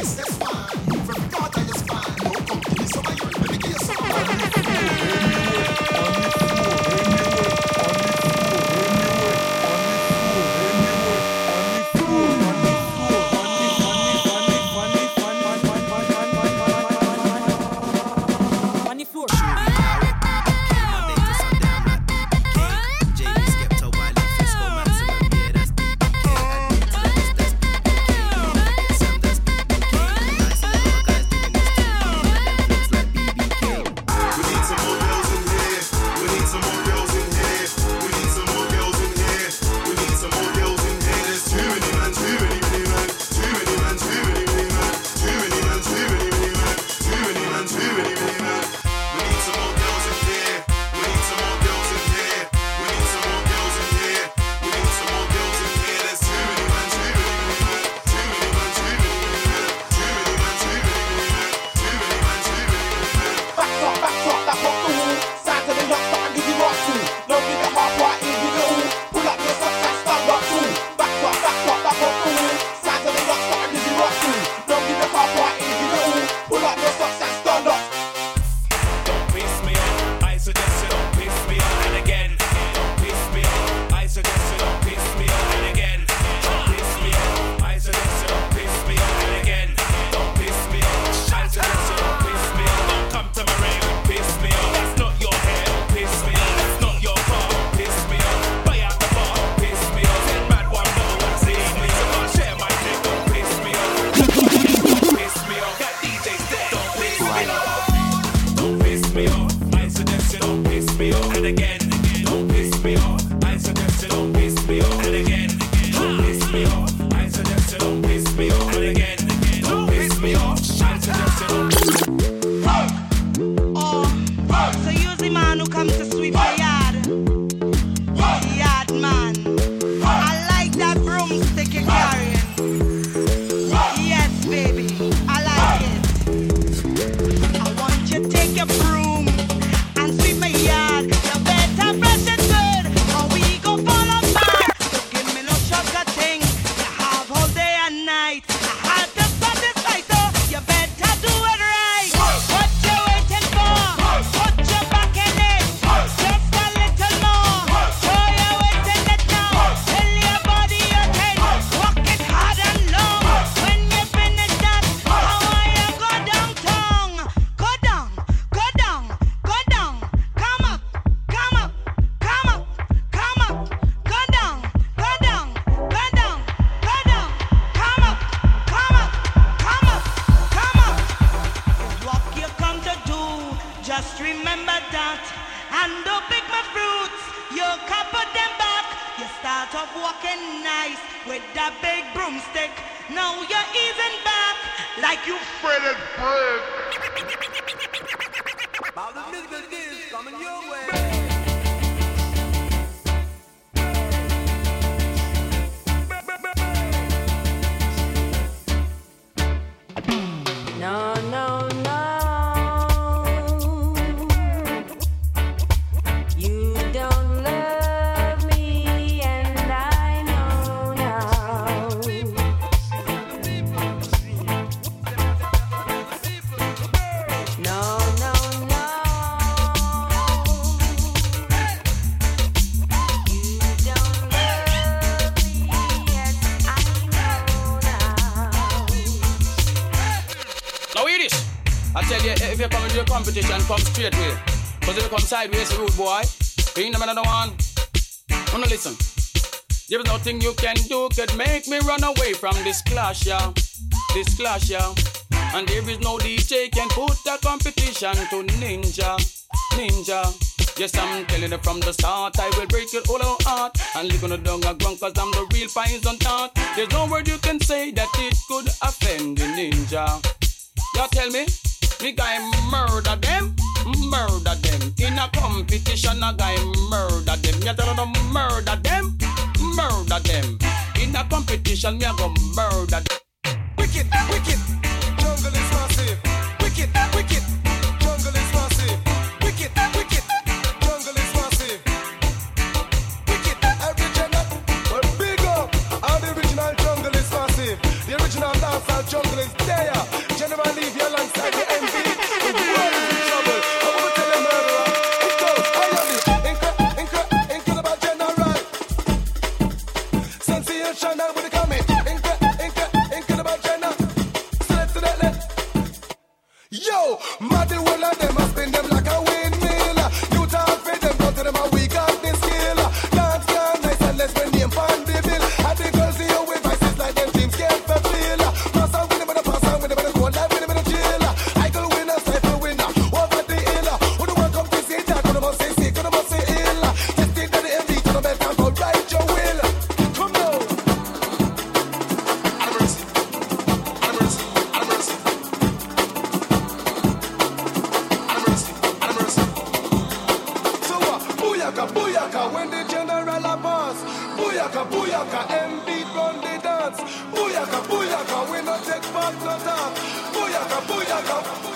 business. força, eu força. And again, broomstick. Now you're easing back like you fretted bread. About the business coming your way. Competition come straight way. Cause if you come sideways, rude boy, you ain't another one. Wanna listen? There's nothing you can do could make me run away from this clash, yeah. This clash, yeah. And there is no DJ can put a competition to Ninja, Ninja. Yes, I'm telling you from the start, I will break your whole heart and live on the dung and ground cause I'm the real on thought. There's no word you can say that it could offend the ninja. Y'all tell me, me guy murder them, murder them. In a competition, a guy murder them. You tell them murder them, murder them. In a competition, me a go murder. Wicked, wicked, Booyaka, booyaka, MD run the dance. Booyaka, booyaka, we not take part no talk. Booyaka, booyaka.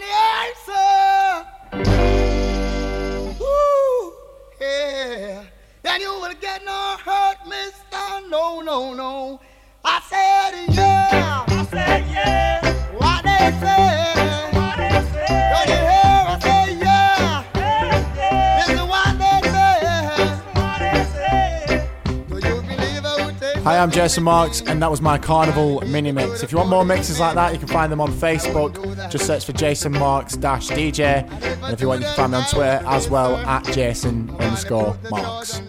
find the answer. Ooh, yeah. Then you will get no hurt, mister. No, no, no. I'm Jason Marks, and that was my Carnival mini mix. If you want more mixes like that, you can find them on Facebook. Just search for Jason Marks DJ. And if you want, you can find me on Twitter as well at Jason underscore Marks.